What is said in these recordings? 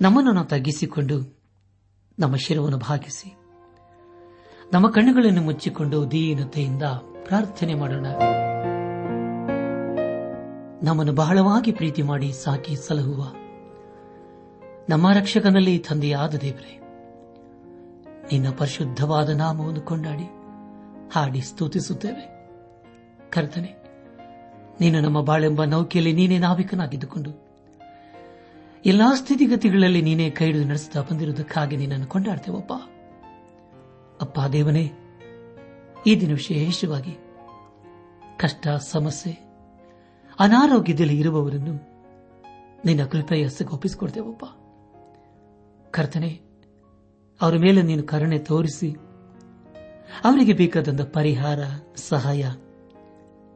ನಮ್ಮನ್ನು ತಗ್ಗಿಸಿಕೊಂಡು ನಮ್ಮ ಶಿರವನ್ನು ಭಾಗಿಸಿ. ನಮ್ಮ ಕಣ್ಣುಗಳನ್ನು ಮುಚ್ಚಿಕೊಂಡು ದೀನತೆಯಿಂದ ಪ್ರಾರ್ಥನೆ ಮಾಡೋಣ. ನಮ್ಮನ್ನು ಬಹಳವಾಗಿ ಪ್ರೀತಿ ಮಾಡಿ ಸಾಕಿ ಸಲಹುವ. ನಮ್ಮ ರಕ್ಷಕನಲ್ಲಿ ತಂದೆಯಾದ ದೇವರೇ, ನಿನ್ನ ಪರಿಶುದ್ಧವಾದ ನಾಮವನ್ನು ಕೊಂಡಾಡಿ ಹಾಡಿ ಸ್ತುತಿಸುತ್ತೇವೆ. ಕರ್ತನೆ, ನೀನು ನಮ್ಮ ಬಾಳೆಂಬ ನೌಕೆಯಲ್ಲಿ ನೀನೇ ನಾವಿಕನಾಗಿದ್ದುಕೊಂಡು ಎಲ್ಲಾ ಸ್ಥಿತಿಗತಿಗಳಲ್ಲಿ ನೀನೇ ಕೈ ಹಿಡಿದು ನಡೆಸುತ್ತಾ ಬಂದಿರುವುದಕ್ಕಾಗಿ ನಿನ್ನನ್ನು ಕೊಂಡಾಡ್ತೇವಪ್ಪ ಅಪ್ಪ ದೇವನೇ, ಈ ದಿನ ವಿಶೇಷವಾಗಿ ಕಷ್ಟ, ಸಮಸ್ಯೆ, ಅನಾರೋಗ್ಯದಲ್ಲಿ ಇರುವವರನ್ನು ನಿನ್ನ ಕೃಪೆಯ ಒಪ್ಪಿಸಿಕೊಡ್ತೇವಪ್ಪ ಕರ್ತನೆ, ಅವರ ಮೇಲೆ ನೀನು ಕರುಣೆ ತೋರಿಸಿ, ಅವರಿಗೆ ಬೇಕಾದಂತ ಪರಿಹಾರ, ಸಹಾಯ,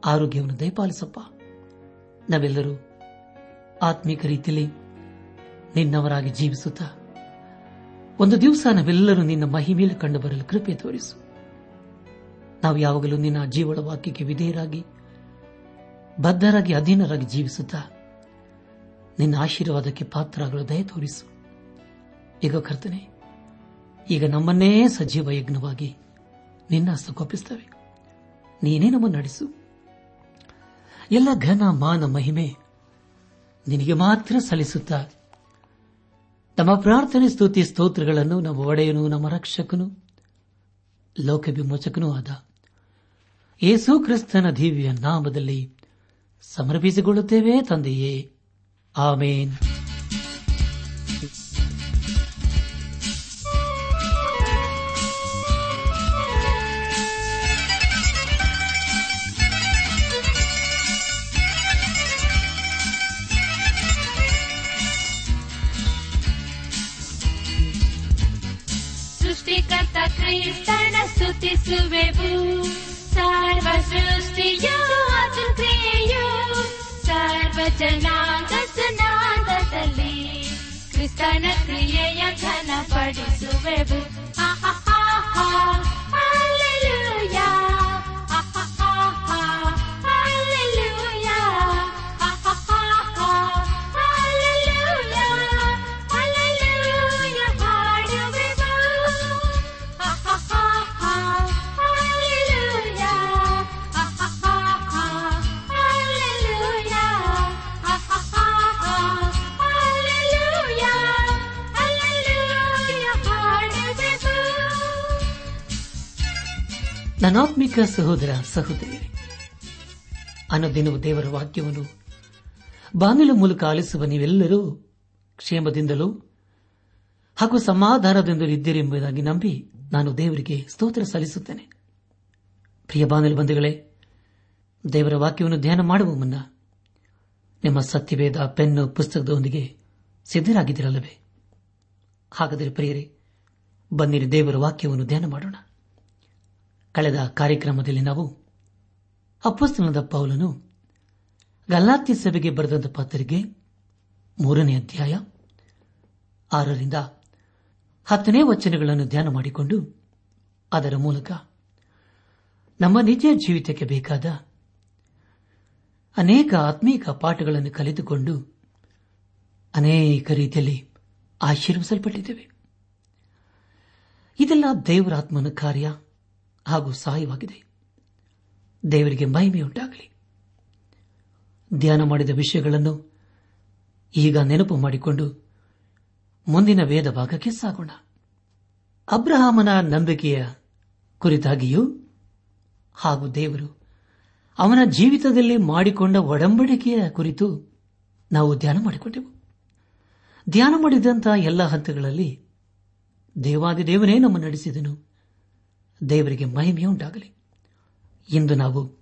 ಆರೋಗ್ಯವನ್ನು ದಯಪಾಲಿಸಪ್ಪ. ನಾವೆಲ್ಲರೂ ಆತ್ಮೀಕ ರೀತಿಯಲ್ಲಿ ನಿನ್ನವರಾಗಿ ಜೀವಿಸುತ್ತಾ, ಒಂದು ದಿವಸ ನಾವೆಲ್ಲರೂ ನಿನ್ನ ಮಹಿಮೇಲೆ ಕಂಡು ಬರಲು ಕೃಪೆ ತೋರಿಸು. ನಾವು ಯಾವಾಗಲೂ ನಿನ್ನ ಜೀವಳ ವಾಕ್ಯಕ್ಕೆ ವಿಧೇಯರಾಗಿ, ಬದ್ಧರಾಗಿ, ಅಧೀನರಾಗಿ ಜೀವಿಸುತ್ತಾ, ನಿನ್ನ ಆಶೀರ್ವಾದಕ್ಕೆ ಪಾತ್ರರಾಗಲು ದಯ ತೋರಿಸು. ಈಗ ಕರ್ತನೆ, ಈಗ ನಮ್ಮನ್ನೇ ಸಜೀವ ಯಜ್ಞವಾಗಿ ನಿನ್ನ ಹಸ್ತಗೊಪ್ಪಿಸ್ತವೆ ನೀನೇ ನಮ್ಮನ್ನು ನಡೆಸು. ಎಲ್ಲ ಘನ ಮಾನ ಮಹಿಮೆ ನಿನಗೆ ಮಾತ್ರ ಸಲ್ಲಿಸುತ್ತಾ ನಮ್ಮ ಪ್ರಾರ್ಥನೆ, ಸ್ತುತಿ, ಸ್ತೋತ್ರಗಳನ್ನು ನಮ್ಮ ಒಡೆಯನು, ನಮ್ಮ ರಕ್ಷಕನು ಲೋಕವಿಮೋಚಕನೂ ಆದ. ಯೇಸು ಕ್ರಿಸ್ತನ ದಿವ್ಯ ನಾಮದಲ್ಲಿ ಸಮರ್ಪಿಸಿಕೊಳ್ಳುತ್ತೇವೆ ತಂದೆಯೇ. ಆಮೇನ್. ಜನಾಂಗ ಜನಾಂಗದಲ್ಲಿ ಕ್ರಿಸ್ತನ ಕ್ರಿಯೆಯ ಘನಪಡಿಸುವೆವು Hallelujah. ನನಾತ್ಮಿಕ ಸಹೋದರ ಸಹೋದರಿ ಅನದಿನವು ದೇವರ ವಾಕ್ಯವನ್ನು ಬಾಗಿಲು ಮೂಲಕ ಆಲಿಸುವ ನೀವೆಲ್ಲರೂ ಕ್ಷೇಮದಿಂದಲೂ ಹಾಗೂ ಸಮಾಧಾನದಿಂದಲೂ ಇದ್ದೀರೆಂಬುದಾಗಿ ನಂಬಿ ನಾನು ದೇವರಿಗೆ ಸ್ತೋತ್ರ ಸಲ್ಲಿಸುತ್ತೇನೆ. ಪ್ರಿಯ ಬಾನಲು ಬಂಧುಗಳೇ, ದೇವರ ವಾಕ್ಯವನ್ನು ಧ್ಯಾನ ಮಾಡುವ ಮುನ್ನ ನಿಮ್ಮ ಸತ್ಯವೇದ ಪೆನ್ನು ಪುಸ್ತಕದೊಂದಿಗೆ ಸಿದ್ದರಾಗಿದ್ದಿರಲ್ಲವೇ ಹಾಗಾದರೆ ಪ್ರಿಯರೇ, ಬನ್ನಿರಿ ದೇವರ ವಾಕ್ಯವನ್ನು ಧ್ಯಾನ ಮಾಡೋಣ. ಕಳೆದ ಕಾರ್ಯಕ್ರಮದಲ್ಲಿ ನಾವು ಅಪ್ಪಸ್ತನದ ಪೌಲನು ಗಲ್ಲಾತ್ಯ ಸಭೆಗೆ ಬರೆದಂತ ಪತ್ರಿಕೆ ಮೂರನೇ ಅಧ್ಯಾಯ ಆರರಿಂದ ಹತ್ತನೇ ವಚನಗಳನ್ನು ಧ್ಯಾನ ಮಾಡಿಕೊಂಡು ಅದರ ಮೂಲಕ ನಮ್ಮ ನಿಜ ಜೀವಿತಕ್ಕೆ ಬೇಕಾದ ಅನೇಕ ಆತ್ಮೀಕ ಪಾಠಗಳನ್ನು ಕಲಿತುಕೊಂಡು ಅನೇಕ ರೀತಿಯಲ್ಲಿ ಆಶೀರ್ವಿಸಲ್ಪಟ್ಟಿದ್ದೇವೆ. ಇದೆಲ್ಲ ದೇವರಾತ್ಮನ ಕಾರ್ಯ. ಹಾಗೂ ಸಹಾಯವಾಗಿದೆ. ದೇವರಿಗೆ ಮಹಿಮೆಯುಂಟಾಗಲಿ. ಧ್ಯಾನ ಮಾಡಿದ ವಿಷಯಗಳನ್ನು ಈಗ ನೆನಪು ಮಾಡಿಕೊಂಡು ಮುಂದಿನ ವೇದ ಭಾಗಕ್ಕೆ ಸಾಗೋಣ. ಅಬ್ರಹಾಮನ ನಂಬಿಕೆಯ ಕುರಿತಾಗಿಯೂ ಹಾಗೂ ದೇವರು ಅವನ ಜೀವಿತದಲ್ಲಿ ಮಾಡಿಕೊಂಡ ಒಡಂಬಡಿಕೆಯ ಕುರಿತು ನಾವು ಧ್ಯಾನ ಮಾಡಿಕೊಂಡೆವು. ಧ್ಯಾನ ಮಾಡಿದಂತಹ ಎಲ್ಲ ಹಂತಗಳಲ್ಲಿ ದೇವಾದಿದೇವನೇ ನಮ್ಮ ನಡೆಸಿದನು. ದೇವರಿಗೆ ಮಹಿಮೆಯುಂಟಾಗಲಿ ಇಂದು ನಾವು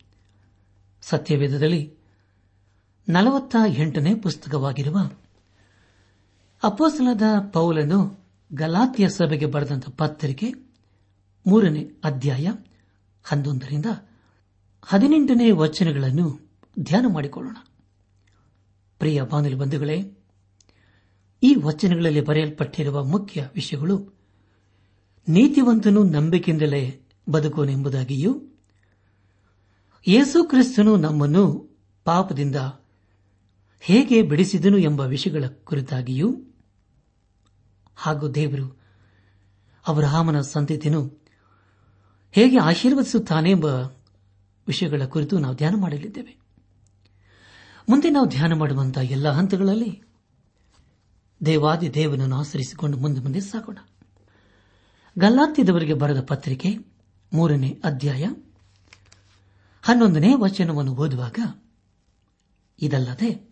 ಸತ್ಯವೇದದಲ್ಲಿ ನಲವತ್ತ ಎಂಟನೇ ಪುಸ್ತಕವಾಗಿರುವ ಅಪೋಸಲದ ಪೌಲನು ಗಲಾತಿಯ ಸಭೆಗೆ ಬರೆದಂತ ಪತ್ರಿಕೆ ಮೂರನೇ ಅಧ್ಯಾಯ ಹನ್ನೊಂದರಿಂದ ಹದಿನೆಂಟನೇ ವಚನಗಳನ್ನು ಧ್ಯಾನ ಮಾಡಿಕೊಳ್ಳೋಣ. ಪ್ರಿಯ ಬಾನುಲಿ ಬಂಧುಗಳೇ, ಈ ವಚನಗಳಲ್ಲಿ ಬರೆಯಲ್ಪಟ್ಟಿರುವ ಮುಖ್ಯ ವಿಷಯಗಳು ನೀತಿವಂತನು ನಂಬಿಕೆಯಿಂದಲೇ ಬದುಕುವನೆಂಬುದಾಗಿಯೂ ಯೇಸು ಕ್ರಿಸ್ತನು ನಮ್ಮನ್ನು ಪಾಪದಿಂದ ಹೇಗೆ ಬಿಡಿಸಿದನು ಎಂಬ ವಿಷಯಗಳ ಕುರಿತಾಗಿಯೂ ಹಾಗೂ ದೇವರು ಅವರ ಸಂತತಿಯನ್ನು ಹೇಗೆ ಆಶೀರ್ವದಿಸುತ್ತಾನೆ ಎಂಬ ವಿಷಯಗಳ ಕುರಿತು ನಾವು ಧ್ಯಾನ ಮಾಡಲಿದ್ದೇವೆ. ಮುಂದೆ ನಾವು ಧ್ಯಾನ ಮಾಡುವಂತಹ ಎಲ್ಲ ಹಂತಗಳಲ್ಲಿ ದೇವಾದಿ ದೇವನನ್ನು ಆಚರಿಸಿಕೊಂಡು ಮುಂದೆ ಮುಂದೆ ಸಾಗೋಣ. ಗಲ್ಲಾತ್ತಿದವರಿಗೆ ಬರೆದ ಪತ್ರಿಕೆ ಮೂರನೇ ಅಧ್ಯಾಯ ಹನ್ನೊಂದನೇ ವಚನವನ್ನು ಓದುವಾಗ, ಇದಲ್ಲದೆ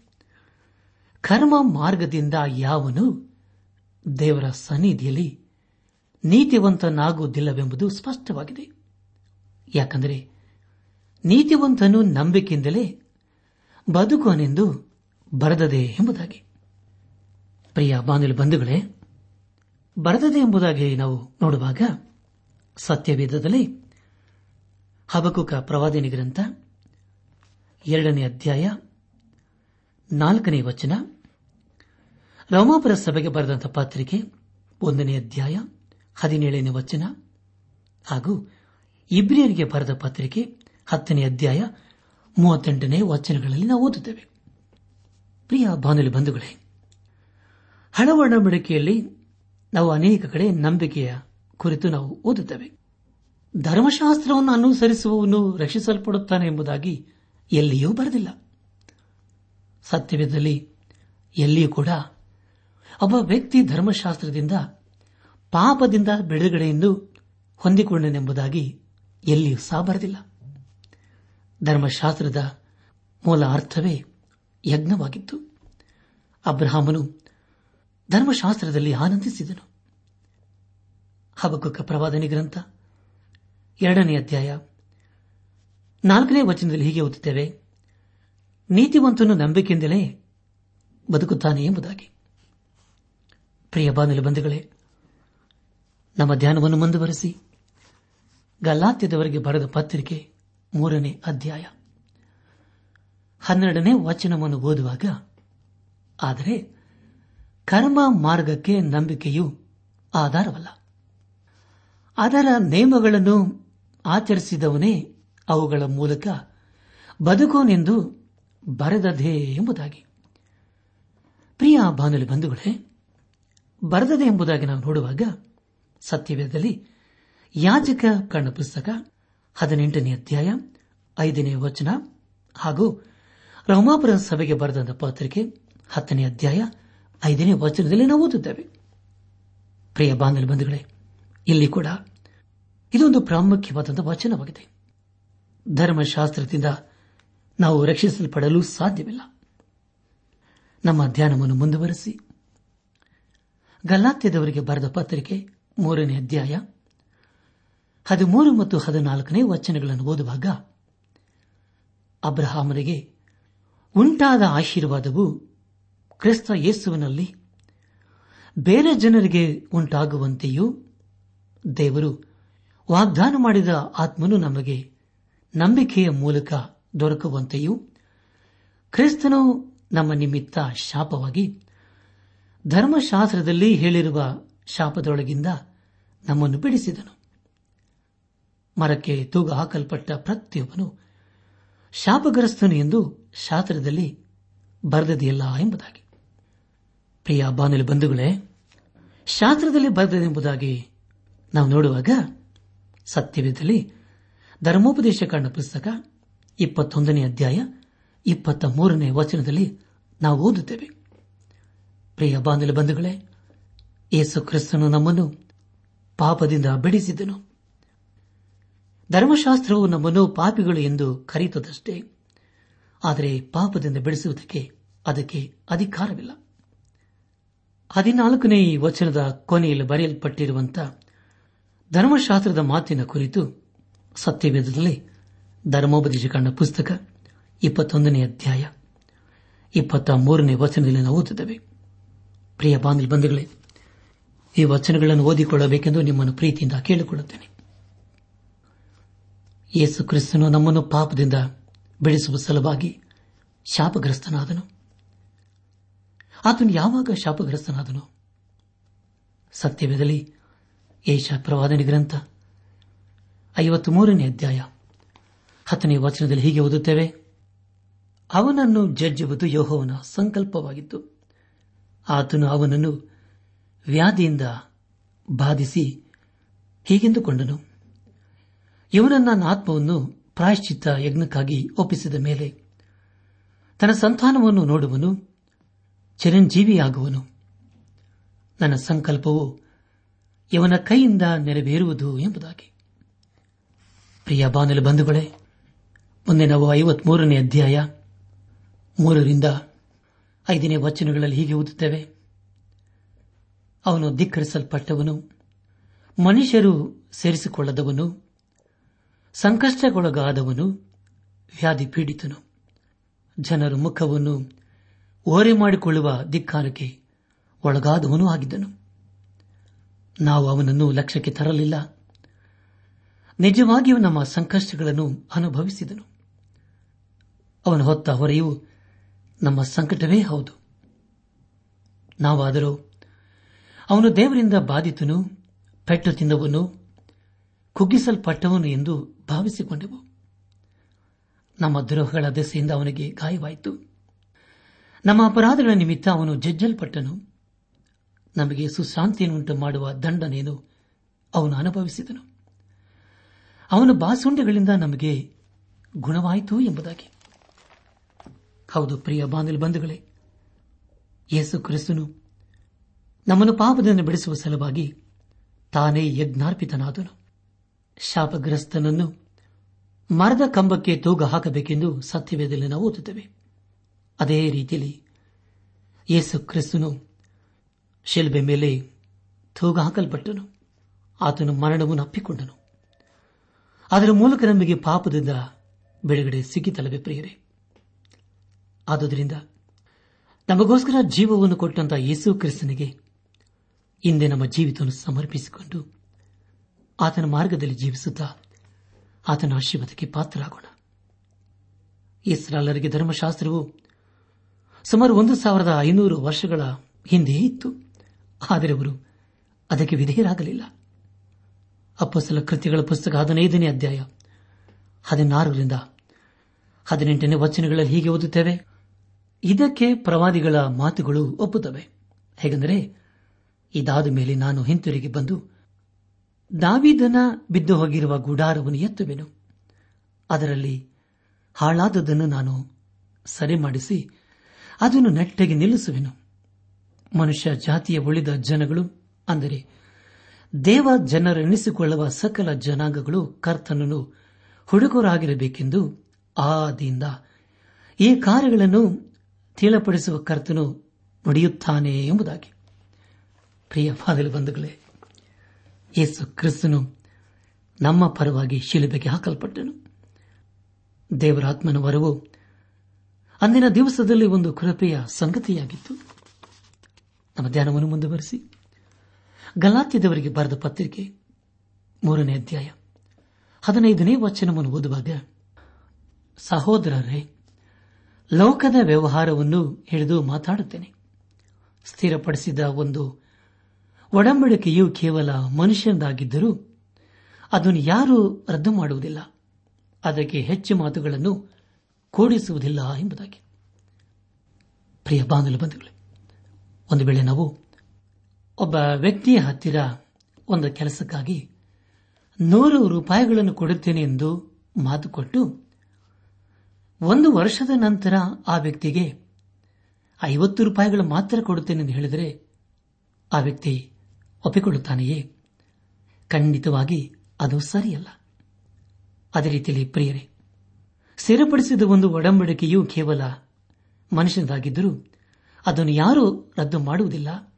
ಕರ್ಮ ಮಾರ್ಗದಿಂದ ಯಾವನು ದೇವರ ಸನ್ನಿಧಿಯಲ್ಲಿ ನೀತಿವಂತನಾಗುವುದಿಲ್ಲವೆಂಬುದು ಸ್ಪಷ್ಟವಾಗಿದೆ. ಯಾಕೆಂದರೆ ನೀತಿವಂತನು ನಂಬಿಕೆಯಿಂದಲೇ ಬದುಕುವನೆಂದು ಬರದದೆ ಎಂಬುದಾಗಿ. ಪ್ರಿಯ ಬಾನುಲಿ ಬಂಧುಗಳೇ ಬರದದೆ ಎಂಬುದಾಗಿ ನಾವು ನೋಡುವಾಗ ಸತ್ಯವೇದದಲ್ಲಿ ಹಬಕುಕ ಪ್ರವಾದಿನಿ ಗ್ರಂಥ ಎರಡನೇ ಅಧ್ಯಾಯ ನಾಲ್ಕನೇ ವಚನ. ರೋಮಾಪುರ ಸಭೆಗೆ ಬರೆದಂತಹ ಪತ್ರಿಕೆ ಒಂದನೇ ಅಧ್ಯಾಯ ಹದಿನೇಳನೇ ವಚನ ಹಾಗೂ ಇಬ್ರಿಯರಿಗೆ ಬರೆದ ಪತ್ರಿಕೆ ಹತ್ತನೇ ಅಧ್ಯಾಯ ಮೂವತ್ತೆಂಟನೇ ವಚನಗಳಲ್ಲಿ ನಾವು ಓದುತ್ತೇವೆ. ಪ್ರಿಯ ಬಾನುಲಿ ಬಂಧುಗಳೇ ಹಳವಡಂಬಡಿಕೆಯಲ್ಲಿ ನಾವು ಅನೇಕ ಕಡೆ ನಂಬಿಕೆಯ ಕುರಿತು ನಾವು ಓದುತ್ತೇವೆ. ಧರ್ಮಶಾಸ್ತ್ರವನ್ನು ಅನುಸರಿಸುವವನು ರಕ್ಷಿಸಲ್ಪಡುತ್ತಾನೆ ಎಂಬುದಾಗಿ ಎಲ್ಲಿಯೂ ಬರೆದಿಲ್ಲ. ಸತ್ಯವೇದದಲ್ಲಿ ಎಲ್ಲಿಯೂ ಕೂಡ ಒಬ್ಬ ವ್ಯಕ್ತಿ ಧರ್ಮಶಾಸ್ತ್ರದಿಂದ ಪಾಪದಿಂದ ಬಿಡುಗಡೆಯನ್ನು ಹೊಂದಿಕೊಂಡನೆಂಬುದಾಗಿ ಎಲ್ಲಿಯೂ ಸಹ ಬರೆದಿಲ್ಲ. ಧರ್ಮಶಾಸ್ತ್ರದ ಮೂಲ ಅರ್ಥವೇ ಯಜ್ಞವಾಗಿತ್ತು. ಅಬ್ರಹಾಮನು ಧರ್ಮಶಾಸ್ತ್ರದಲ್ಲಿ ಆನಂದಿಸಿದನು. ಹಬಕುಕ ಪ್ರವಾದನೆ ಗ್ರಂಥ ಎರಡನೇ ಅಧ್ಯಾಯ. ನಾಲ್ಕನೇ ವಚನದಲ್ಲಿ ಹೀಗೆ ಓದುತ್ತೇವೆ, ನೀತಿವಂತನು ನಂಬಿಕೆಯಿಂದಲೇ ಬದುಕುತ್ತಾನೆ ಎಂಬುದಾಗಿ. ಪ್ರಿಯ ಬಾನುಲಿ ಬಂಧುಗಳೇ, ನಮ್ಮ ಧ್ಯಾನವನ್ನು ಮುಂದುವರೆಸಿ ಗಲ್ಲಾತ್ಯದವರಿಗೆ ಬರೆದ ಪತ್ರಿಕೆ ಮೂರನೇ ಅಧ್ಯಾಯ. ಹನ್ನೆರಡನೇ ವಚನವನ್ನು ಓದುವಾಗ, ಆದರೆ ಕರ್ಮ ಮಾರ್ಗಕ್ಕೆ ನಂಬಿಕೆಯು ಆಧಾರವಲ್ಲ. ಅದರ ನಿಯಮಗಳನ್ನು ಆಚರಿಸಿದವನೇ ಅವುಗಳ ಮೂಲಕ ಬದುಕೋನೆಂದು ಬರೆದದೇ ಎಂಬುದಾಗಿ. ಪ್ರಿಯ ಬಾನುಲಿ ಬಂಧುಗಳೇ ಬರೆದದೆ ಎಂಬುದಾಗಿ ನಾವು ನೋಡುವಾಗ ಸತ್ಯವೇದದಲ್ಲಿ ಯಾಜಕ ಕಣ್ಣ ಪುಸ್ತಕ ಹದಿನೆಂಟನೇ ಅಧ್ಯಾಯ ಐದನೇ ವಚನ ಹಾಗೂ ರೋಮಾಪುರ ಸಭೆಗೆ ಬರೆದ ಪತ್ರಿಕೆ ಹತ್ತನೇ ಅಧ್ಯಾಯ ಐದನೇ ವಚನದಲ್ಲಿ ನಾವು ಓದುತ್ತೇವೆ. ಪ್ರಿಯ ಬಾಂಧವ ಬಂಧುಗಳೇ, ಇಲ್ಲಿ ಕೂಡ ಇದೊಂದು ಪ್ರಾಮುಖ್ಯವಾದಂತಹ ವಚನವಾಗಿದೆ. ಧರ್ಮಶಾಸ್ತ್ರದಿಂದ ನಾವು ರಕ್ಷಿಸಲ್ಪಡಲು ಸಾಧ್ಯವಿಲ್ಲ. ನಮ್ಮ ಧ್ಯಾನವನ್ನು ಮುಂದುವರೆಸಿ. ಗಲ್ಲಾತ್ಯದವರಿಗೆ ಬರೆದ ಪತ್ರಿಕೆ ಮೂರನೇ ಅಧ್ಯಾಯ ಹದಿಮೂರು ಮತ್ತು ಹದಿನಾಲ್ಕನೇ ವಚನಗಳನ್ನು ಓದುವಾಗ ಅಬ್ರಹಾಮರಿಗೆ ಉಂಟಾದ ಆಶೀರ್ವಾದವು ಕ್ರಿಸ್ತ ಯೇಸುವಿನಲ್ಲಿ ಬೇರೆ ಜನರಿಗೆ ಉಂಟಾಗುವಂತೆಯೂ ದೇವರು ವಾಗ್ದಾನ ಮಾಡಿದ ಆತ್ಮನು ನಮಗೆ ನಂಬಿಕೆಯ ಮೂಲಕ ದೊರಕುವಂತೆಯೂ ಕ್ರಿಸ್ತನು ನಮ್ಮ ನಿಮಿತ್ತ ಶಾಪವಾಗಿ ಧರ್ಮಶಾಸ್ತ್ರದಲ್ಲಿ ಹೇಳಿರುವ ಶಾಪದೊಳಗಿಂದ ನಮ್ಮನ್ನು ಬಿಡಿಸಿದನು. ಮರಕ್ಕೆ ತೂಗ ಹಾಕಲ್ಪಟ್ಟ ಪ್ರತಿಯೊಬ್ಬನು ಶಾಪಗ್ರಸ್ತನು ಎಂದು ಶಾಸ್ತ್ರದಲ್ಲಿ ಬರೆದದೆಯಲ್ಲ ಎಂಬುದಾಗಿ. ಪ್ರಿಯ ಬಾನಲಿ ಬಂಧುಗಳೇ, ಶಾಸ್ತ್ರದಲ್ಲಿ ಬರೆದದೆಂಬುದಾಗಿ ನಾವು ನೋಡುವಾಗ ಸತ್ಯವಿದ್ದಲ್ಲಿ ಧರ್ಮೋಪದೇಶ ಕಾರಣ ಪುಸ್ತಕ ಇಪ್ಪತ್ತೊಂದನೇ ಅಧ್ಯಾಯ ಇಪ್ಪತ್ತ ಮೂರನೇ ವಚನದಲ್ಲಿ ನಾವು ಓದುತ್ತೇವೆ. ಪ್ರಿಯ ಬಾಂಧಲ ಬಂಧುಗಳೇ, ಯೇಸು ಕ್ರಿಸ್ತನು ನಮ್ಮನ್ನು ಪಾಪದಿಂದ ಬಿಡಿಸಿದನು. ಧರ್ಮಶಾಸ್ತ್ರವು ನಮ್ಮನ್ನು ಪಾಪಿಗಳು ಎಂದು ಕರೆಯುತ್ತದಷ್ಟೇ. ಆದರೆ ಪಾಪದಿಂದ ಬಿಡಿಸುವುದಕ್ಕೆ ಅದಕ್ಕೆ ಅಧಿಕಾರವಿಲ್ಲ. ಹದಿನಾಲ್ಕನೇ ವಚನದ ಕೊನೆಯಲ್ಲಿ ಬರೆಯಲ್ಪಟ್ಟಿರುವಂತಹ ಧರ್ಮಶಾಸ್ತ್ರದ ಮಾತಿನ ಕುರಿತು ಸತ್ಯವೇದದಲ್ಲಿ ಧರ್ಮೋಪದೇಶ ಕಂಡ ಪುಸ್ತಕ ಇಪ್ಪತ್ತೊಂದನೇ ಅಧ್ಯಾಯ ಇಪ್ಪತ್ತ ಮೂರನೇ ವಚನದಲ್ಲಿ ನಾವು ಓದುತ್ತೇವೆ. ಪ್ರಿಯ ಬಾಂಧವ ಬಂಧುಗಳೇ, ಈ ವಚನಗಳನ್ನು ಓದಿಕೊಳ್ಳಬೇಕೆಂದು ನಿಮ್ಮನ್ನು ಪ್ರೀತಿಯಿಂದ ಕೇಳಿಕೊಳ್ಳುತ್ತೇನೆ. ಯೇಸು ಕ್ರಿಸ್ತನು ನಮ್ಮನ್ನು ಪಾಪದಿಂದ ಬೆಳೆಸುವ ಸಲುವಾಗಿ ಶಾಪಗ್ರಸ್ತನಾದನು. ಆತನು ಯಾವಾಗ ಶಾಪಗ್ರಸ್ತನಾದನು? ಸತ್ಯವೇದಲ್ಲಿ ಏಷ ಪ್ರವಾದನೆ ಗ್ರಂಥ ಐವತ್ಮೂರನೇ ಅಧ್ಯಾಯ. ಹತ್ತನೇ ವಚನದಲ್ಲಿ ಹೀಗೆ ಓದುತ್ತೇವೆ, ಅವನನ್ನು ಜಜ್ಜುವುದು ಯೋಹವನ ಸಂಕಲ್ಪವಾಗಿತ್ತು. ಆತನು ಅವನನ್ನು ವ್ಯಾಧಿಯಿಂದ ಬಾಧಿಸಿ ಹೀಗೆಂದುಕೊಂಡನು, ಇವನನ್ನ ನನ್ನ ಆತ್ಮವನ್ನು ಪ್ರಾಯಶ್ಚಿತ್ತ ಯಜ್ಞಕ್ಕಾಗಿ ಒಪ್ಪಿಸಿದ ಮೇಲೆ ತನ್ನ ಸಂತಾನವನ್ನು ನೋಡುವನು ಚಿರಂಜೀವಿಯಾಗುವನು. ನನ್ನ ಸಂಕಲ್ಪವು ಇವನ ಕೈಯಿಂದ ನೆರವೇರುವುದು ಎಂಬುದಾಗಿ. ಪ್ರಿಯ ಬಾನಲು ಬಂಧುಗಳೇ, ಮುಂದೆ ನಾವು ಐವತ್ಮೂರನೇ ಅಧ್ಯಾಯ, ಮೂರರಿಂದ ಐದನೇ ವಚನಗಳಲ್ಲಿ ಹೀಗೆ ಓದುತ್ತೇವೆ. ಅವನು ಧಿಕ್ಕರಿಸಲ್ಪಟ್ಟವನು, ಮನುಷ್ಯರು ಸೇರಿಸಿಕೊಳ್ಳದವನು ಸಂಕಷ್ಟಗೊಳಗಾದವನು ವ್ಯಾಧಿ ಪೀಡಿತನು, ಜನರು ಮುಖವನ್ನು ಓರೆ ಮಾಡಿಕೊಳ್ಳುವ ಧಿಕ್ಕಾರಕ್ಕೆ ಒಳಗಾದವನೂ ಆಗಿದ್ದನು. ನಾವು ಅವನನ್ನು ಲಕ್ಷ್ಯಕ್ಕೆ ತರಲಿಲ್ಲ. ನಿಜವಾಗಿಯೂ ನಮ್ಮ ಸಂಕಷ್ಟಗಳನ್ನು ಅನುಭವಿಸಿದನು. ಅವನು ಹೊತ್ತ ಹೊರೆಯು ನಮ್ಮ ಸಂಕಟವೇ ಹೌದು. ನಾವಾದರೂ ಅವನು ದೇವರಿಂದ ಬಾಧಿತನು, ಪೆಟ್ಟು ತಿಂದವನು, ಕುಗ್ಗಿಸಲ್ಪಟ್ಟವನು ಎಂದು ಭಾವಿಸಿಕೊಂಡೆವು. ನಮ್ಮ ದ್ರೋಹಗಳ ದೆಸೆಯಿಂದ ಅವನಿಗೆ ಗಾಯವಾಯಿತು. ನಮ್ಮ ಅಪರಾಧಗಳ ನಿಮಿತ್ತ ಅವನು ಜಜ್ಜಲ್ಪಟ್ಟನು. ನಮಗೆ ಸುಶಾಂತಿಯನ್ನುಂಟು ಮಾಡುವ ದಂಡನೆಯನ್ನು ಅವನು ಅನುಭವಿಸಿದನು. ಅವನ ಬಾಸುಂಡೆಗಳಿಂದ ನಮಗೆ ಗುಣವಾಯಿತು ಎಂಬುದಾಗಿ. ಹೌದು, ಪ್ರಿಯ ಬಾಂಧಲ್ ಬಂಧುಗಳೇ, ಯೇಸು ಕ್ರಿಸ್ತನು ನಮ್ಮನ್ನು ಪಾಪದನ್ನು ಬಿಡಿಸುವ ಸಲುವಾಗಿ ತಾನೇ ಯಜ್ಞಾರ್ಪಿತನಾದನು. ಶಾಪಗ್ರಸ್ತನನ್ನು ಮರದ ಕಂಬಕ್ಕೆ ತೂಗ ಹಾಕಬೇಕೆಂದು ಸತ್ಯವೇದಲ್ಲಿ ನಾವು ಓದುತ್ತೇವೆ. ಅದೇ ರೀತಿಯಲ್ಲಿ ಯೇಸು ಕ್ರಿಸ್ತನು ಶಿಲ್ಬೆ ಮೇಲೆ ತೂಗ ಹಾಕಲ್ಪಟ್ಟನು ಆತನು ಮರಣವನ್ನು ಅಪ್ಪಿಕೊಂಡನು. ಅದರ ಮೂಲಕ ನಮಗೆ ಪಾಪದಿಂದ ಬಿಡುಗಡೆ ಸಿಕ್ಕಿತಲ್ಲವೇ ಪ್ರಿಯರೇ? ಆದುದರಿಂದ ನಮಗೋಸ್ಕರ ಜೀವವನ್ನು ಕೊಟ್ಟಂತಹ ಯೇಸು ಕ್ರಿಸ್ತನಿಗೆ ಹಿಂದೆ ನಮ್ಮ ಜೀವಿತವನ್ನು ಸಮರ್ಪಿಸಿಕೊಂಡು ಆತನ ಮಾರ್ಗದಲ್ಲಿ ಜೀವಿಸುತ್ತಾ ಆತನ ಆಶೀರ್ವಾದಕ್ಕೆ ಪಾತ್ರರಾಗೋಣ. ಇಸ್ರಾಲರಿಗೆ ಧರ್ಮಶಾಸ್ತ್ರವು ಸುಮಾರು ಒಂದು ಸಾವಿರದ ಐನೂರು ವರ್ಷಗಳ ಹಿಂದೆ ಇತ್ತು. ಆದರೆ ಅವರು ಅದಕ್ಕೆ ವಿಧೇಯರಾಗಲಿಲ್ಲ. ಅಪ್ಪಸಲ ಕೃತಿಗಳ ಪುಸ್ತಕ ಹದಿನೈದನೇ ಅಧ್ಯಾಯ, ಹದಿನಾರರಿಂದ ಹದಿನೆಂಟನೇ ವಚನಗಳಲ್ಲಿ ಹೀಗೆ ಓದುತ್ತೇವೆ, ಇದಕ್ಕೆ ಪ್ರವಾದಿಗಳ ಮಾತುಗಳು ಒಪ್ಪುತ್ತವೆ. ಹೇಗೆಂದರೆ, ಇದಾದ ಮೇಲೆ ನಾನು ಹಿಂತಿರುಗಿ ಬಂದು ದಾವಿದನ ಬಿದ್ದು ಹೋಗಿರುವ ಗುಡಾರವನ್ನು ಎತ್ತುವೆನು. ಅದರಲ್ಲಿ ಹಾಳಾದದನ್ನು ನಾನು ಸರಿ ಮಾಡಿಸಿ ಅದನ್ನು ನೆಟ್ಟಗೆ ನಿಲ್ಲಿಸುವೆನು. ಮನುಷ್ಯ ಜಾತಿಯ ಉಳಿದ ಜನಗಳು, ಅಂದರೆ ದೇವ ಜನರೆನಿಸಿಕೊಳ್ಳುವ ಸಕಲ ಜನಾಂಗಗಳು ಕರ್ತನನ್ನು ಹುಡುಗರಾಗಿರಬೇಕೆಂದು ಆದಿಯಿಂದ ಈ ಕಾರ್ಯಗಳನ್ನು ತಿಳಪಡಿಸುವ ಕರ್ತನು ನುಡಿಯುತ್ತಾನೆ ಎಂಬುದಾಗಿ. ಪ್ರಿಯ ಬಂಧುಗಳೇ, ಯೇಸು ಕ್ರಿಸ್ತನು ನಮ್ಮ ಪರವಾಗಿ ಶಿಲುಬೆಗೆ ಹಾಕಲ್ಪಟ್ಟನು. ದೇವರಾತ್ಮನ ವರವು ಅಂದಿನ ದಿವಸದಲ್ಲಿ ಒಂದು ಕೃಪೆಯ ಸಂಗತಿಯಾಗಿತ್ತು. ನಮ್ಮ ಧ್ಯಾನವನ್ನು ಮುಂದುವರೆಸಿ. ಗಲಾತ್ಯದವರಿಗೆ ಬರೆದ ಪತ್ರಿಕೆ ಮೂರನೇ ಅಧ್ಯಾಯ ಹದಿನೈದನೇ ವಚನವನ್ನು ಓದುವಾಗ, ಸಹೋದರರೇ, ಲೋಕದ ವ್ಯವಹಾರವನ್ನು ಹಿಡಿದು ಮಾತಾಡುತ್ತೇನೆ. ಸ್ಥಿರಪಡಿಸಿದ ಒಂದು ಒಡಂಬಡಿಕೆಯು ಕೇವಲ ಮನುಷ್ಯನದಾಗಿದ್ದರೂ ಅದನ್ನು ಯಾರೂ ರದ್ದು ಮಾಡುವುದಿಲ್ಲ ಅದಕ್ಕೆ ಹೆಚ್ಚು ಮಾತುಗಳನ್ನು ಕೂಡಿಸುವುದಿಲ್ಲ ಎಂಬುದಾಗಿ. ಪ್ರಿಯ ಬಾಂಧವ ಬಂಧುಗಳೇ, ಒಂದು ವೇಳೆ ನಾವು ಒಬ್ಬ ವ್ಯಕ್ತಿಯ ಹತ್ತಿರ ಒಂದು ಕೆಲಸಕ್ಕಾಗಿ ನೂರು ರೂಪಾಯಿಗಳನ್ನು ಕೊಡುತ್ತೇನೆ ಎಂದು ಮಾತು ಕೊಟ್ಟು ಒಂದು ವರ್ಷದ ನಂತರ ಆ ವ್ಯಕ್ತಿಗೆ ಐವತ್ತು ರೂಪಾಯಿಗಳು ಮಾತ್ರ ಕೊಡುತ್ತೇನೆ ಎಂದು ಹೇಳಿದರೆ ಆ ವ್ಯಕ್ತಿ ಒಪ್ಪಿಕೊಳ್ಳುತ್ತಾನೆಯೇ? ಖಂಡಿತವಾಗಿ ಅದು ಸರಿಯಲ್ಲ. ಅದೇ ರೀತಿಯಲ್ಲಿ ಪ್ರಿಯರೇ ಸ್ಥಿರಪಡಿಸಿದ ಒಂದು ಒಡಂಬಡಿಕೆಯು ಕೇವಲ ಮನುಷ್ಯನದಾಗಿದ್ದರೂ ಅದನ್ನು ಯಾರೂ ರದ್ದು ಮಾಡುವುದಿಲ್ಲ.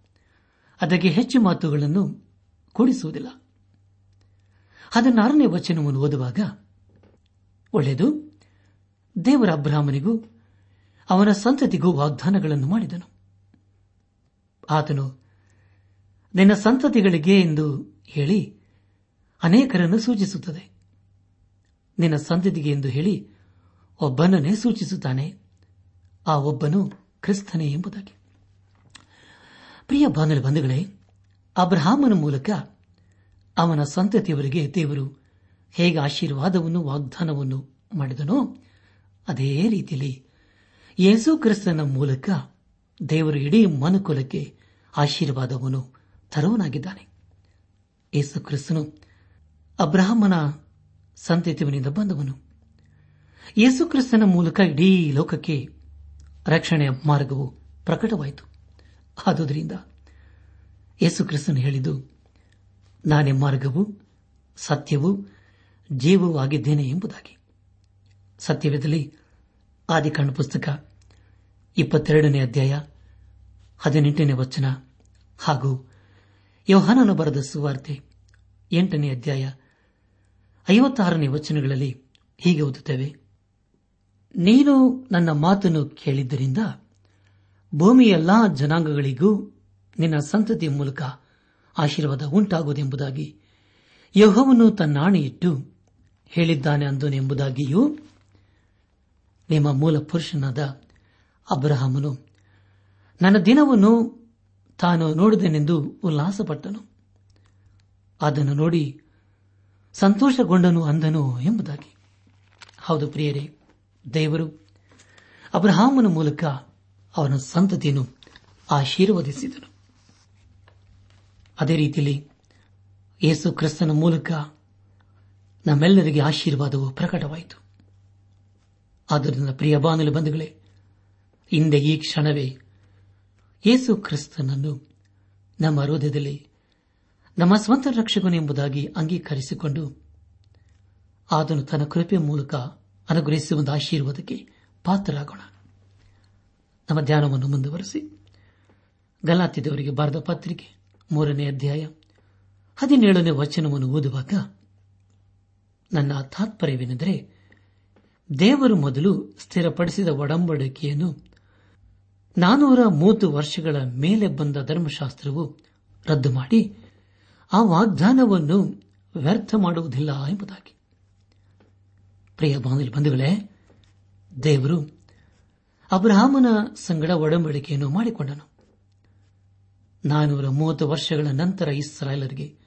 ಅದಕ್ಕೆ ಹೆಚ್ಚು ಮಾತುಗಳನ್ನು ಕೂಡಿಸುವುದಿಲ್ಲ. ಹದಿನಾರನೇ ವಚನವನ್ನು ಓದುವಾಗ, ಒಳ್ಳೆಯದು, ದೇವರ ಅಬ್ರಾಹ್ಮನಿಗೂ ಅವನ ಸಂತತಿಗೂ ವಾಗ್ದಾನಗಳನ್ನು ಮಾಡಿದನು. ಆತನು, ನಿನ್ನ ಸಂತತಿಗಳಿಗೆ ಎಂದು ಹೇಳಿ ಅನೇಕರನ್ನು ಸೂಚಿಸುತ್ತದೆ. ನಿನ್ನ ಸಂತತಿಗೆ ಎಂದು ಹೇಳಿ ಒಬ್ಬನನ್ನೇ ಸೂಚಿಸುತ್ತಾನೆ. ಆ ಒಬ್ಬನು ಕ್ರಿಸ್ತನೇ ಎಂಬುದಾಗಿ. ಪ್ರಿಯ ಬಾನಲ ಬಂಧುಗಳೇ, ಅಬ್ರಹಾಮನ ಮೂಲಕ ಅವನ ಸಂತತಿಯವರಿಗೆ ದೇವರು ಹೇಗೆ ಆಶೀರ್ವಾದವನ್ನು, ವಾಗ್ದಾನವನ್ನು ಮಾಡಿದನೋ ಅದೇ ರೀತಿಯಲ್ಲಿ ಯೇಸು ಕ್ರಿಸ್ತನ ಮೂಲಕ ದೇವರು ಇಡೀ ಮನುಕುಲಕ್ಕೆ ಆಶೀರ್ವಾದವನ್ನು ತರುವನಾಗಿದ್ದಾನೆ ಯೇಸು ಕ್ರಿಸ್ತನು ಅಬ್ರಾಹ್ಮನ ಸಂತತಿಯವನಿಂದ ಬಂದವನು. ಯೇಸು ಕ್ರಿಸ್ತನ ಮೂಲಕ ಇಡೀ ಲೋಕಕ್ಕೆ ರಕ್ಷಣೆಯ ಮಾರ್ಗವು ಪ್ರಕಟವಾಯಿತು. ಆದುದರಿಂದ ಯೇಸುಕ್ರಿಸ್ತನು ಹೇಳಿದ್ದು, ನಾನೇ ಮಾರ್ಗವು, ಸತ್ಯವೂ, ಜೀವವೂ ಆಗಿದ್ದೇನೆ ಎಂಬುದಾಗಿ. ಸತ್ಯವೇದಲ್ಲಿ ಆದಿಕಾಂಡ ಪುಸ್ತಕ ಇಪ್ಪತ್ತೆರಡನೇ ಅಧ್ಯಾಯ ಹದಿನೆಂಟನೇ ವಚನ ಹಾಗೂ ಯೋಹಾನನ ಬರೆದ ಸುವಾರ್ತೆ ಎಂಟನೇ ಅಧ್ಯಾಯ ಐವತ್ತಾರನೇ ವಚನಗಳಲ್ಲಿ ಹೀಗೆ ಓದುತ್ತೇವೆ. ನೀನು ನನ್ನ ಮಾತನ್ನು ಕೇಳಿದ್ದರಿಂದ ಭೂಮಿಯೆಲ್ಲಾ ಜನಾಂಗಗಳಿಗೂ ನಿನ್ನ ಸಂತತಿಯ ಮೂಲಕ ಆಶೀರ್ವಾದ ಉಂಟಾಗುವುದೆಂಬುದಾಗಿ ಯಹೋವನು ತನ್ನಾಣೆಯಿಟ್ಟು ಹೇಳಿದ್ದಾನೆ ಎಂಬುದಾಗಿಯೂ ನಿಮ್ಮ ಮೂಲ ಪುರುಷನಾದ ಅಬ್ರಹಾಮನು ನನ್ನ ದಿನವನ್ನು ತಾನು ನೋಡಿದನೆಂದು ಉಲ್ಲಾಸಪಟ್ಟನು. ಅದನ್ನು ನೋಡಿ ಸಂತೋಷಗೊಂಡನು ಅಂದನು ಎಂಬುದಾಗಿ. ಹೌದು ಪ್ರಿಯರೇ ದೇವರು ಅಬ್ರಹಾಮನ ಮೂಲಕ ಅವನ ಸಂತತಿಯನ್ನು ಆಶೀರ್ವದಿಸಿದನು. ಅದೇ ರೀತಿಯಲ್ಲಿ ಯೇಸು ಕ್ರಿಸ್ತನ ಮೂಲಕ ನಮ್ಮೆಲ್ಲರಿಗೆ ಆಶೀರ್ವಾದವು ಪ್ರಕಟವಾಯಿತು. ಆದ್ದರಿಂದ ಪ್ರಿಯ ಬಾನಲು ಬಂಧುಗಳೇ, ಹಿಂದೆ ಈ ಕ್ಷಣವೇ ಯೇಸು ಕ್ರಿಸ್ತನನ್ನು ನಮ್ಮ ಹೃದಯದಲ್ಲಿ ನಮ್ಮ ಸ್ವಂತ ರಕ್ಷಕನೆಂಬುದಾಗಿ ಅಂಗೀಕರಿಸಿಕೊಂಡು ಆತನು ತನ್ನ ಕೃಪೆಯ ಮೂಲಕ ಅನುಗ್ರಹಿಸುವ ಒಂದು ಆಶೀರ್ವಾದಕ್ಕೆ ಪಾತ್ರರಾಗೋಣ. ನಮ್ಮ ಧ್ಯಾನವನ್ನು ಮುಂದುವರೆಸಿ. ಗಲಾತಿದವರಿಗೆ ಬರೆದ ಪತ್ರಿಕೆ ಮೂರನೇ ಅಧ್ಯಾಯ ಹದಿನೇಳನೇ ವಚನವನ್ನು ಓದುವಾಗ ನನ್ನ ತಾತ್ಪರ್ಯವೇನೆಂದರೆ ದೇವರು ಮೊದಲು ಸ್ಥಿರಪಡಿಸಿದ ಒಡಂಬಡಿಕೆಯನ್ನು ನಾನೂರ ಮೂವತ್ತು ವರ್ಷಗಳ ಮೇಲೆ ಬಂದ ಧರ್ಮಶಾಸ್ತ್ರವು ರದ್ದು ಮಾಡಿ ಆ ವಾಗ್ದಾನವನ್ನು ವ್ಯರ್ಥ ಮಾಡುವುದಿಲ್ಲ ಎಂಬುದಾಗಿ. ಪ್ರಿಯ ಬಂಧುಗಳೇ, ದೇವರು ಅಬ್ರಹಾಮನ ಸಂಗಡ ಒಡಂಬಡಿಕೆಯನ್ನು ಮಾಡಿಕೊಂಡನು. ನಾನೂರ ಮೂವತ್ತು ವರ್ಷಗಳ ನಂತರ ಇಸ್ರಾಯೇಲರಿಗೆ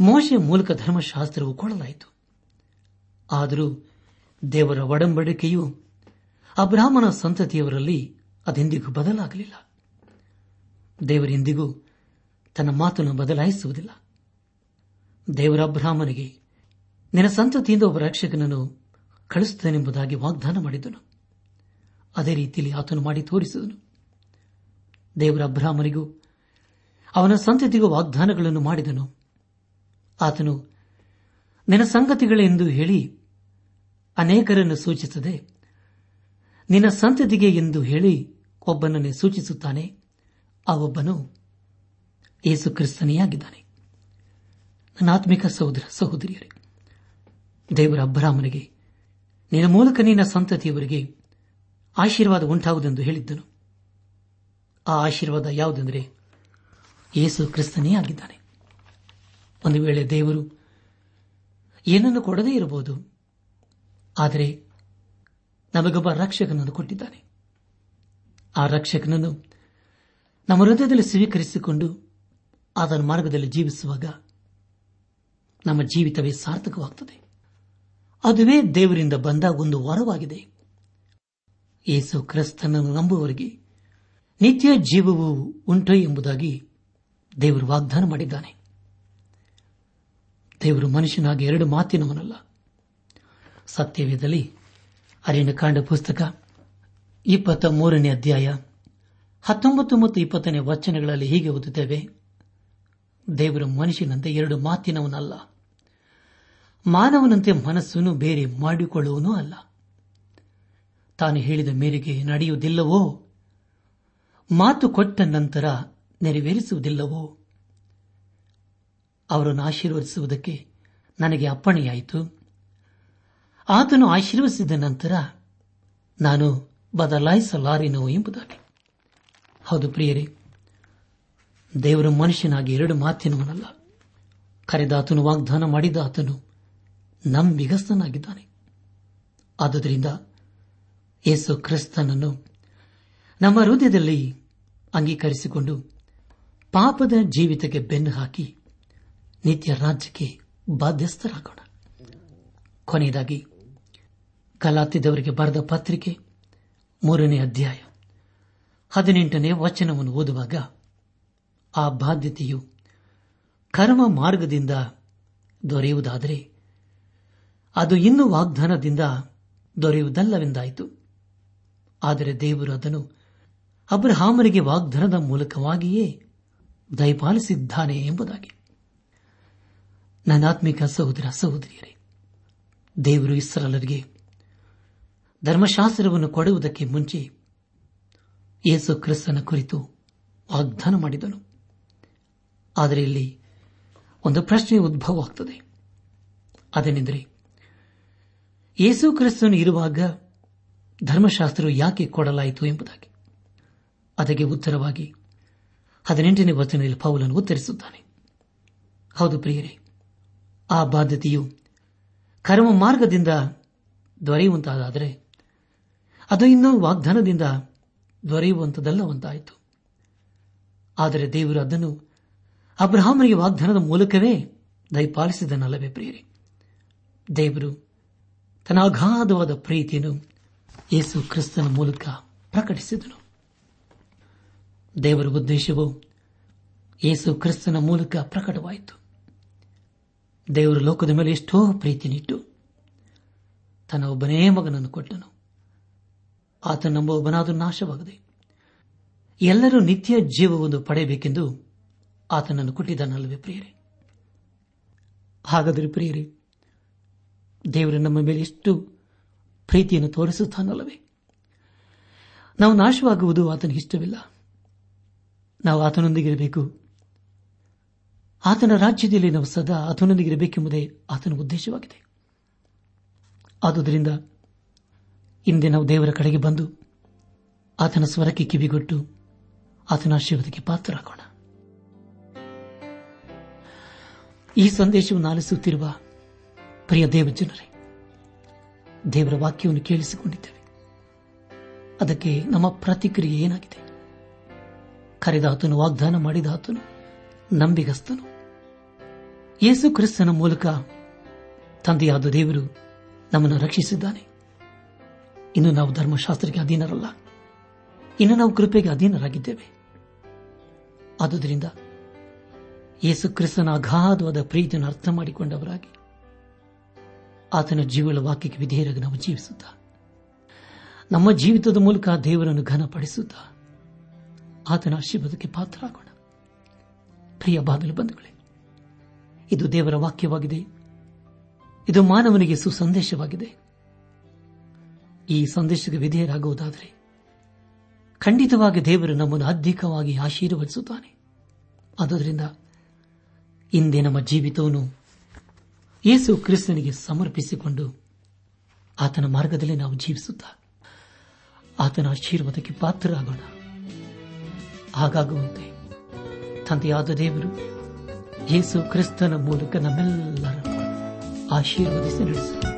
ಮೋಶೆ ಮೂಲಕ ಧರ್ಮಶಾಸ್ತ್ರವು ಕೊಡಲಾಯಿತು. ಆದರೂ ದೇವರ ಒಡಂಬಡಿಕೆಯು ಅಬ್ರಾಹ್ಮನ ಸಂತತಿಯವರಲ್ಲಿ ಅದೆಂದಿಗೂ ಬದಲಾಗಲಿಲ್ಲ. ದೇವರೆಂದಿಗೂ ತನ್ನ ಮಾತನ್ನು ಬದಲಾಯಿಸುವುದಿಲ್ಲ. ದೇವರ ಅಬ್ರಾಹ್ಮನಿಗೆ ನಿನ್ನ ಸಂತತಿಯಿಂದ ಒಬ್ಬ ರಕ್ಷಕನನ್ನು ಕಳಿಸುತ್ತೇನೆಂಬುದಾಗಿ ವಾಗ್ದಾನ ಮಾಡಿದನು. ಅದೇ ರೀತಿಯಲ್ಲಿ ಆತನು ಮಾಡಿ ತೋರಿಸಿದನು. ದೇವರ ಅಬ್ರಾಹ್ಮನಿಗೂ ಅವನ ಸಂತತಿಗೂ ವಾಗ್ದಾನಗಳನ್ನು ಮಾಡಿದನು. ಆತನು, ನಿನ್ನ ಸಂಗತಿಗಳೆಂದು ಹೇಳಿ ಅನೇಕರನ್ನು ಸೂಚಿಸದೆ, ನಿನ್ನ ಸಂತತಿಗೆ ಎಂದು ಹೇಳಿ ಒಬ್ಬನನ್ನೇ ಸೂಚಿಸುತ್ತಾನೆ. ಆ ಒಬ್ಬನು ಯೇಸು ಕ್ರಿಸ್ತನಿಯಾಗಿದ್ದಾನೆ. ನನ್ನ ಆತ್ಮಿಕ ಸಹೋದರ ಸಹೋದರಿಯರೇ ದೇವರ ಅಬ್ಬರಾಮನಿಗೆ ನಿನ್ನ ಮೂಲಕ ನಿನ್ನ ಸಂತತಿಯವರಿಗೆ ಆಶೀರ್ವಾದ ಉಂಟಾಗುವುದೆಂದು ಹೇಳಿದ್ದನು. ಆ ಆಶೀರ್ವಾದ ಯಾವುದೆಂದರೆ ಯೇಸು ಕ್ರಿಸ್ತನೇ ಆಗಿದ್ದಾನೆ. ಒಂದು ವೇಳೆ ದೇವರು ಏನನ್ನು ಕೊಡದೇ ಇರಬಹುದು, ಆದರೆ ನಮಗೊಬ್ಬ ರಕ್ಷಕನನ್ನು ಕೊಟ್ಟಿದ್ದಾನೆ. ಆ ರಕ್ಷಕನನ್ನು ನಮ್ಮ ಹೃದಯದಲ್ಲಿ ಸ್ವೀಕರಿಸಿಕೊಂಡು ಆತನ ಮಾರ್ಗದಲ್ಲಿ ಜೀವಿಸುವಾಗ ನಮ್ಮ ಜೀವಿತವೇ ಸಾರ್ಥಕವಾಗುತ್ತದೆ ಅದುವೇ ದೇವರಿಂದ ಬಂದ ಒಂದು ವರವಾಗಿದೆ. ಯೇಸು ಕ್ರಿಸ್ತನನ್ನು ನಂಬುವವರಿಗೆ ನಿತ್ಯ ಜೀವವು ಉಂಟು ಎಂಬುದಾಗಿ ದೇವರು ವಾಗ್ದಾನ ಮಾಡಿದ್ದಾನೆ. ದೇವರು ಮನುಷ್ಯನಾಗಿ ಎರಡು ಮಾತಿನವನಲ್ಲ. ಸತ್ಯವೇದಲ್ಲಿ ಕಾಂಡ ಪುಸ್ತಕ ಇಪ್ಪತ್ತ ಮೂರನೇ ಅಧ್ಯಾಯ ಹತ್ತೊಂಬತ್ತು ಮತ್ತು ಇಪ್ಪತ್ತನೇ ವಚನಗಳಲ್ಲಿ ಹೀಗೆ ಓದುತ್ತೇವೆ ದೇವರು ಮನುಷ್ಯನಂತೆ ಎರಡು ಮಾತಿನವನಲ್ಲ ಮಾನವನಂತೆ ಮನಸ್ಸನ್ನು ಬೇರೆ ಮಾಡಿಕೊಳ್ಳುವನೂ ಅಲ್ಲ. ತಾನು ಹೇಳಿದ ಮೇರೆಗೆ ನಡೆಯುವುದಿಲ್ಲವೋ? ಮಾತು ಕೊಟ್ಟ ನಂತರ ನೆರವೇರಿಸುವುದಿಲ್ಲವೋ? ಅವರನ್ನು ಆಶೀರ್ವದಿಸುವುದಕ್ಕೆ ನನಗೆ ಅಪ್ಪಣೆಯಾಯಿತು. ಆತನು ಆಶೀರ್ವದಿಸಿದ ನಂತರ ನಾನು ಬದಲಾಯಿಸಲಾರೆನೋ ಎಂಬುದಾಗಿ. ಹೌದು ಪ್ರಿಯರೇ, ದೇವರ ಮನುಷ್ಯನಾಗಿ ಎರಡು ಮಾತಿನವನಲ್ಲ. ಕರೆದಾತನು ವಾಗ್ದಾನ ಮಾಡಿದ ಆತನು ನಂಬಿಗಸ್ತನಾಗಿದ್ದಾನೆ ಆದುದರಿಂದ ಯೇಸು ಕ್ರಿಸ್ತನನ್ನು ನಮ್ಮ ಹೃದಯದಲ್ಲಿ ಅಂಗೀಕರಿಸಿಕೊಂಡು ಪಾಪದ ಜೀವಿತಕ್ಕೆ ಬೆನ್ನು ಹಾಕಿ ನಿತ್ಯ ರಾಜ್ಯಕ್ಕೆ ಬಾಧ್ಯಸ್ಥರಾಗೋಣ. ಕೊನೆಯದಾಗಿ ಕಲಾತಿದವರಿಗೆ ಬರೆದ ಪತ್ರಿಕೆ ಮೂರನೇ ಅಧ್ಯಾಯ ಹದಿನೆಂಟನೇ ವಚನವನ್ನು ಓದುವಾಗ ಆ ಬಾಧ್ಯತೆಯು ಕರ್ಮ ಮಾರ್ಗದಿಂದ ದೊರೆಯುವುದಾದರೆ ಅದು ಇನ್ನೂ ವಾಗ್ದಾನದಿಂದ ದೊರೆಯುವುದಲ್ಲವೆಂದಾಯಿತು. ಆದರೆ ದೇವರು ಅದನ್ನು ಅಬ್ರಹಾಮರಿಗೆ ವಾಗ್ದಾನದ ಮೂಲಕವಾಗಿಯೇ ದಯಪಾಲಿಸಿದ್ದಾನೆ ಎಂಬುದಾಗಿ. ನನ್ನಾತ್ಮಿಕ ಸಹೋದರ ಸಹೋದರಿಯರೇ, ದೇವರು ಇಸ್ರಲರಿಗೆ ಧರ್ಮಶಾಸ್ತ್ರವನ್ನು ಕೊಡುವುದಕ್ಕೆ ಮುಂಚೆ ಯೇಸು ಕ್ರಿಸ್ತನ ಕುರಿತು ವಾಗ್ದಾನ ಮಾಡಿದನು. ಆದರೆ ಇಲ್ಲಿ ಒಂದು ಪ್ರಶ್ನೆ ಉದ್ಭವವಾಗುತ್ತದೆ ಅದೇನೆಂದರೆ ಯೇಸು ಕ್ರಿಸ್ತನು ಇರುವಾಗ ಧರ್ಮಶಾಸ್ತ್ರ ಯಾಕೆ ಕೊಡಲಾಯಿತು ಎಂಬುದಾಗಿ. ಅದಕ್ಕೆ ಉತ್ತರವಾಗಿ ಹದಿನೆಂಟನೇ ವಚನದಲ್ಲಿ ಪೌಲನು ಉತ್ತರಿಸುತ್ತಾನೆ. ಹೌದು ಪ್ರಿಯರೇ, ಆ ಬಾಧ್ಯತೆಯು ಕರ್ಮ ಮಾರ್ಗದಿಂದ ದೊರೆಯುವಂತಾದರೆ ಅದು ಇನ್ನೂ ವಾಗ್ದಾನದಿಂದ ದೊರೆಯುವಂತದಲ್ಲವಂತಾಯಿತು. ಆದರೆ ದೇವರು ಅದನ್ನು ಅಬ್ರಹಾಮನಿಗೆ ವಾಗ್ದಾನದ ಮೂಲಕವೇ ದಯಪಾಲಿಸಿದನಲ್ಲವೇ ಪ್ರಿಯರೇ? ದೇವರು ತನ್ನ ಅಗಾಧವಾದ ಪ್ರೀತಿಯನ್ನು ಯೇಸು ಕ್ರಿಸ್ತನ ಮೂಲಕ ಪ್ರಕಟಿಸಿದನು. ದೇವರ ಉದ್ದೇಶವು ಯೇಸು ಕ್ರಿಸ್ತನ ಮೂಲಕ ಪ್ರಕಟವಾಯಿತು. ದೇವರ ಲೋಕದ ಮೇಲೆ ಎಷ್ಟೋ ಪ್ರೀತಿನಿಟ್ಟು ತನ್ನ ಒಬ್ಬನೇ ಮಗನನ್ನು ಕೊಟ್ಟನು. ಆತ ನಮ್ಮ ಒಬ್ಬನಾದರೂ ನಾಶವಾಗದೆ ಎಲ್ಲರೂ ನಿತ್ಯ ಜೀವವನ್ನು ಪಡೆಯಬೇಕೆಂದು ಆತನನ್ನು ಕೊಟ್ಟಿದ್ದಾನಲ್ಲವೇ ಪ್ರಿಯರೇ? ಹಾಗಾದರೆ ಪ್ರಿಯರೇ ದೇವರು ನಮ್ಮ ಮೇಲೆ ಎಷ್ಟು ಪ್ರೀತಿಯನ್ನು ತೋರಿಸುತ್ತಾನಲ್ಲವೇ? ನಾವು ನಾಶವಾಗುವುದು ಆತನಿಗೆ ಇಷ್ಟವಿಲ್ಲ. ನಾವು ಆತನೊಂದಿಗಿರಬೇಕು. ಆತನ ರಾಜ್ಯದಲ್ಲಿ ನಾವು ಸದಾ ಆತನೊಂದಿಗಿರಬೇಕೆಂಬುದೇ ಆತನ ಉದ್ದೇಶವಾಗಿದೆ. ಆದುದರಿಂದ ಹಿಂದೆ ನಾವು ದೇವರ ಕಡೆಗೆ ಬಂದು ಆತನ ಸ್ವರಕ್ಕೆ ಕಿವಿಗೊಟ್ಟು ಆತನ ಆಶೀರ್ವಾದಕ್ಕೆ ಪಾತ್ರರಾಗೋಣ. ಈ ಸಂದೇಶವನ್ನು ಆಲಿಸುತ್ತಿರುವ ಪ್ರಿಯ ದೇವಜನರೇ ದೇವರ ವಾಕ್ಯವನ್ನು ಕೇಳಿಸಿಕೊಂಡಿದ್ದೇವೆ. ಅದಕ್ಕೆ ನಮ್ಮ ಪ್ರತಿಕ್ರಿಯೆ ಏನಾಗಿದೆ? ಕರೆದಾತನು ವಾಗ್ದಾನ ಮಾಡಿದಾತನು ನಂಬಿಗಸ್ತನು. ಯೇಸು ಕ್ರಿಸ್ತನ ಮೂಲಕ ತಂದೆಯಾದ ದೇವರು ನಮ್ಮನ್ನು ರಕ್ಷಿಸಿದ್ದಾನೆ. ಇನ್ನು ನಾವು ಧರ್ಮಶಾಸ್ತ್ರಕ್ಕೆ ಅಧೀನರಲ್ಲ. ಇನ್ನು ನಾವು ಕೃಪೆಗೆ ಅಧೀನರಾಗಿದ್ದೇವೆ. ಆದುದರಿಂದ ಯೇಸು ಕ್ರಿಸ್ತನ ಅಗಾಧವಾದ ಪ್ರೀತಿಯನ್ನು ಅರ್ಥ ಮಾಡಿಕೊಂಡವರಾಗಿ ಆತನ ಜೀವಳ ವಾಕ್ಯಕ್ಕೆ ವಿಧೇಯರಾಗಿ ನಾವು ಜೀವಿಸುತ್ತ. ನಮ್ಮ ಜೀವಿತದ ಮೂಲಕ ದೇವರನ್ನು ಘನಪಡಿಸುತ್ತ ಆತನ ಆಶೀರ್ವಾದಕ್ಕೆ ಪಾತ್ರರಾಗೋಣ. ಪ್ರಿಯ ಬಾಗಿಲು ಬಂಧುಗಳೇ, ಇದು ದೇವರ ವಾಕ್ಯವಾಗಿದೆ. ಇದು ಮಾನವನಿಗೆ ಸುಸಂದೇಶವಾಗಿದೆ. ಈ ಸಂದೇಶಕ್ಕೆ ವಿಧೇಯರಾಗುವುದಾದರೆ ಖಂಡಿತವಾಗಿ ದೇವರು ನಮ್ಮನ್ನು ಅಧಿಕವಾಗಿ ಆಶೀರ್ವದಿಸುತ್ತಾನೆ. ಆದುದರಿಂದ ಇಂದೇ ನಮ್ಮ ಜೀವಿತವನ್ನು ಯೇಸು ಕ್ರಿಸ್ತನಿಗೆ ಸಮರ್ಪಿಸಿಕೊಂಡು ಆತನ ಮಾರ್ಗದಲ್ಲಿ ನಾವು ಜೀವಿಸುತ್ತಾ ಆತನ ಆಶೀರ್ವಾದಕ್ಕೆ ಪಾತ್ರರಾಗೋಣ. ಹಾಗಾಗುವಂತೆ ತಂದೆಯಾದ ದೇವರು ಯೇಸು ಕ್ರಿಸ್ತನ ಮೂಲಕ ನಮ್ಮೆಲ್ಲರನ್ನು ಆಶೀರ್ವದಿಸಿ ನಡೆಸುತ್ತಾರೆ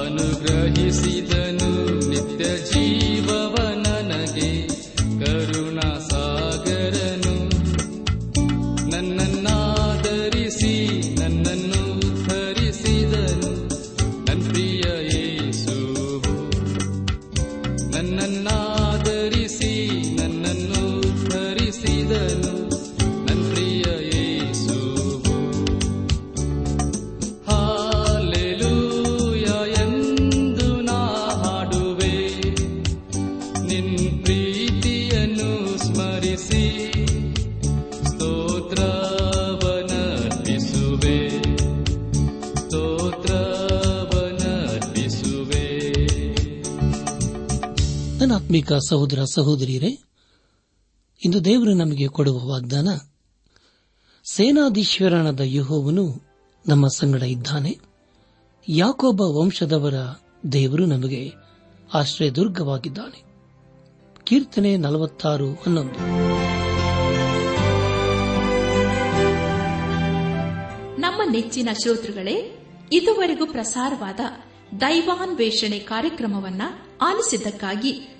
ಅನುಗ್ರಹಿಸಿದ ಸಹೋದರ ಸಹೋದರಿಯರೇ, ಇಂದು ದೇವರು ನಮಗೆ ಕೊಡುವ ವಾಗ್ದಾನ, ಸೇನಾಧೀಶ್ವರನಾದ ಯಹೋವನು ನಮ್ಮ ಸಂಗಡ ಇದ್ದಾನೆ. ಯಾಕೊಬ್ಬ ವಂಶದವರ ದೇವರು ನಮಗೆ ಆಶ್ರಯದುರ್ಗವಾಗಿದ್ದಾನೆ. ಕೀರ್ತನೆ ನಲವತ್ತಾರು ಹನ್ನೊಂದು. ನಮ್ಮ ನೆಚ್ಚಿನ ಶ್ರೋತೃಗಳೇ, ಇದುವರೆಗೂ ಪ್ರಸಾರವಾದ ದೈವಾನ್ವೇಷಣೆ ಕಾರ್ಯಕ್ರಮವನ್ನ ಆಲಿಸಿದ್ದಕ್ಕಾಗಿ